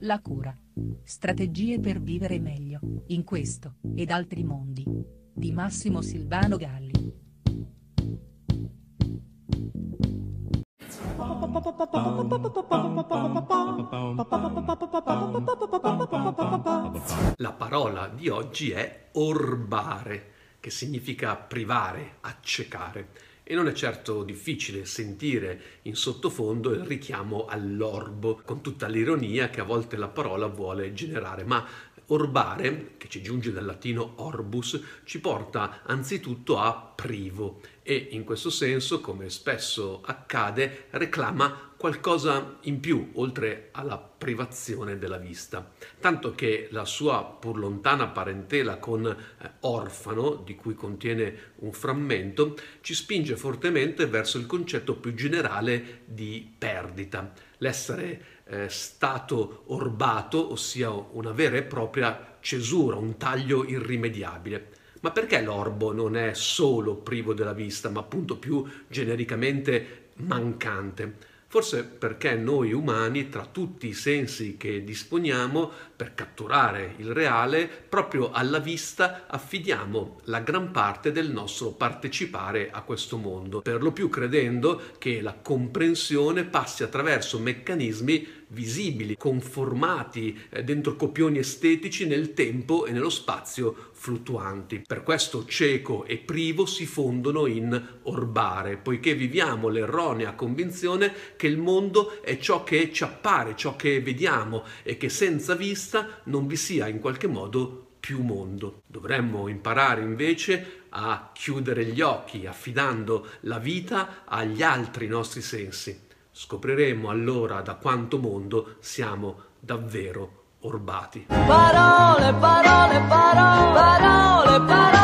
La cura. Strategie per vivere meglio, in questo, ed altri mondi. Di Massimo Silvano Galli. La parola di oggi è orbare, che significa privare, accecare. E non è certo difficile sentire in sottofondo il richiamo all'orbo, con tutta l'ironia che a volte la parola vuole generare, ma Orbare, che ci giunge dal latino orbus, ci porta anzitutto a privo e in questo senso, come spesso accade, reclama qualcosa in più oltre alla privazione della vista. Tanto che la sua pur lontana parentela con eh, orfano, di cui contiene un frammento, ci spinge fortemente verso il concetto più generale di perdita. L'essere eh, stato orbato, ossia una vera e propria cesura, un taglio irrimediabile. Ma perché l'orbo non è solo privo della vista, ma appunto più genericamente mancante? Forse perché noi umani, tra tutti i sensi che disponiamo per catturare il reale, proprio alla vista affidiamo la gran parte del nostro partecipare a questo mondo, per lo più credendo che la comprensione passi attraverso meccanismi visibili, conformati eh, dentro copioni estetici nel tempo e nello spazio fluttuanti. Per questo cieco e privo si fondono in orbare, poiché viviamo l'erronea convinzione che il mondo è ciò che ci appare, ciò che vediamo e che senza vista non vi sia in qualche modo più mondo. Dovremmo imparare invece a chiudere gli occhi affidando la vita agli altri nostri sensi Scopriremo allora da quanto mondo siamo davvero orbati. Parole, parole, parole, parole, parole.